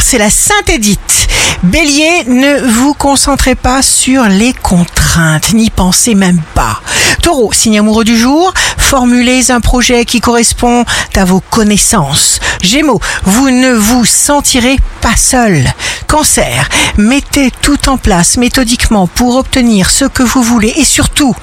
c'est la Sainte Édite. Bélier, ne vous concentrez pas sur les contraintes, n'y pensez même pas. Taureau, signe amoureux du jour, formulez un projet qui correspond à vos connaissances. Gémeaux, vous ne vous sentirez pas seul. Cancer, mettez tout en place méthodiquement pour obtenir ce que vous voulez et surtout,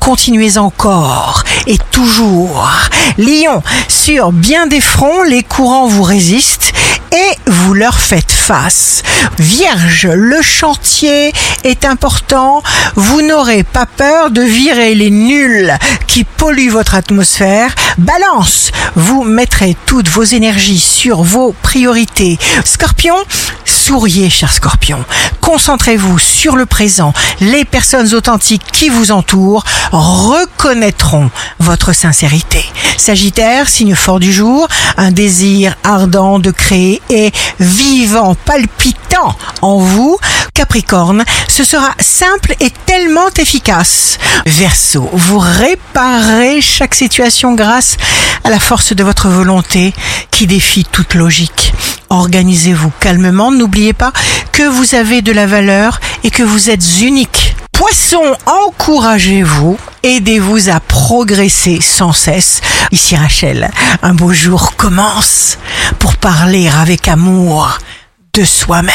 continuez encore et toujours. Lion, sur bien des fronts, les courants vous résistent et vous leur faites face. Vierge, le chantier est important. Vous n'aurez pas peur de virer les nuls qui polluent votre atmosphère. Balance, vous mettrez toutes vos énergies sur vos priorités. Scorpion, souriez, cher scorpion. Concentrez-vous sur le présent. Les personnes authentiques qui vous entourent reconnaîtront votre sincérité. Sagittaire, signe fort du jour, un désir ardent de créer et vivant, palpitant en vous. Capricorne, ce sera simple et tellement efficace. Verseau, vous réparez chaque situation grâce à la force de votre volonté qui défie toute logique. Organisez-vous calmement, n'oubliez pas que vous avez de la valeur et que vous êtes unique. Poisson, encouragez-vous, aidez-vous à progresser sans cesse. Ici Rachel, un beau jour commence pour parler avec amour de soi-même.